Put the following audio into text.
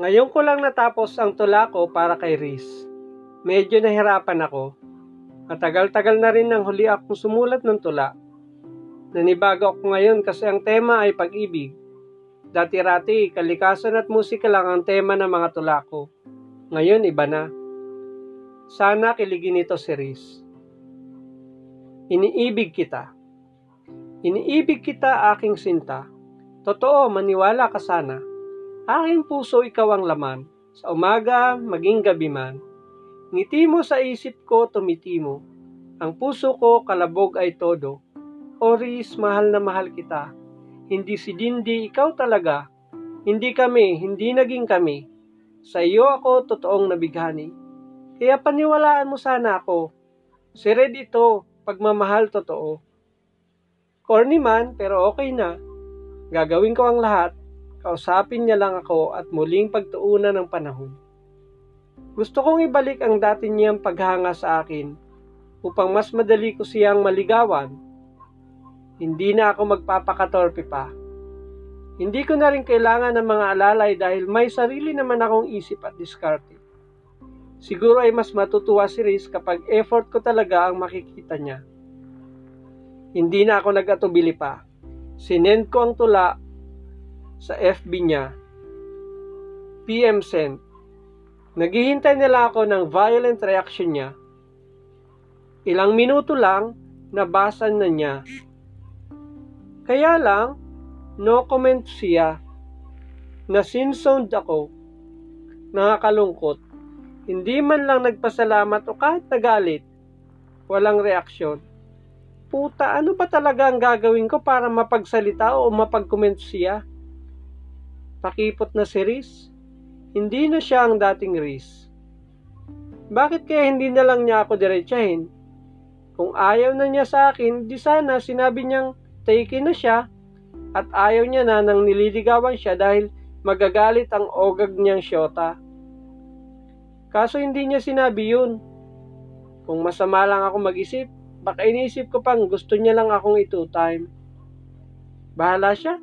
Ngayon ko lang natapos ang tula ko para kay Riz. Medyo nahirapan ako. Matagal-tagal na rin nang huli akong sumulat ng tula. Nanibago ako ngayon kasi ang tema ay pag-ibig. Dati-rati, kalikasan at musika lang ang tema ng mga tula ko. Ngayon, iba na. Sana kiligin ito si Riz. Iniibig kita. Iniibig kita aking sinta. Totoo, maniwala ka sana. Aking puso ikaw ang laman. Sa umaga, maging gabi man. Ngiti mo sa isip ko, tumiti mo. Ang puso ko, kalabog ay todo. Oris, mahal na mahal kita. Hindi si Dindi, ikaw talaga. Hindi kami, hindi naging kami. Sa iyo ako totoong nabighani. Kaya paniwalaan mo sana ako. Si Red ito, pagmamahal totoo. Corny man, pero okay na. Gagawin ko ang lahat. Kausapin niya lang ako at muling pagtuunan ng panahon. Gusto kong ibalik ang dati niyang paghanga sa akin upang mas madali ko siyang maligawan. Hindi na ako magpapakatorpe pa. Hindi ko na rin kailangan ng mga alalay dahil may sarili naman akong isip at diskarte. Siguro ay mas matutuwa si Riz kapag effort ko talaga ang makikita niya. Hindi na ako nag-atubili pa. Sinend ko ang tula sa FB niya. PM sent. Naghihintay nila ako ng violent reaction niya. Ilang minuto lang, nabasa na niya. Kaya lang, no comment siya. Nasinsound ako. Nakakalungkot. Hindi man lang nagpasalamat o kahit nagalit. Walang reaksyon. Puta, ano ba talaga ang gagawin ko para mapagsalita o mapag-comment siya? Pakipot na si Riz. Hindi na siya ang dating Riz. Bakit kaya hindi na lang niya ako diretsahin? Kung ayaw na niya sa akin, di sana sinabi niyang taken na siya at ayaw niya na nang nililigawan siya dahil magagalit ang ogag niyang syota. Kaso hindi niya sinabi yun. Kung masama lang ako mag-isip, baka inisip ko pang gusto niya lang akong ito time. Bahala siya.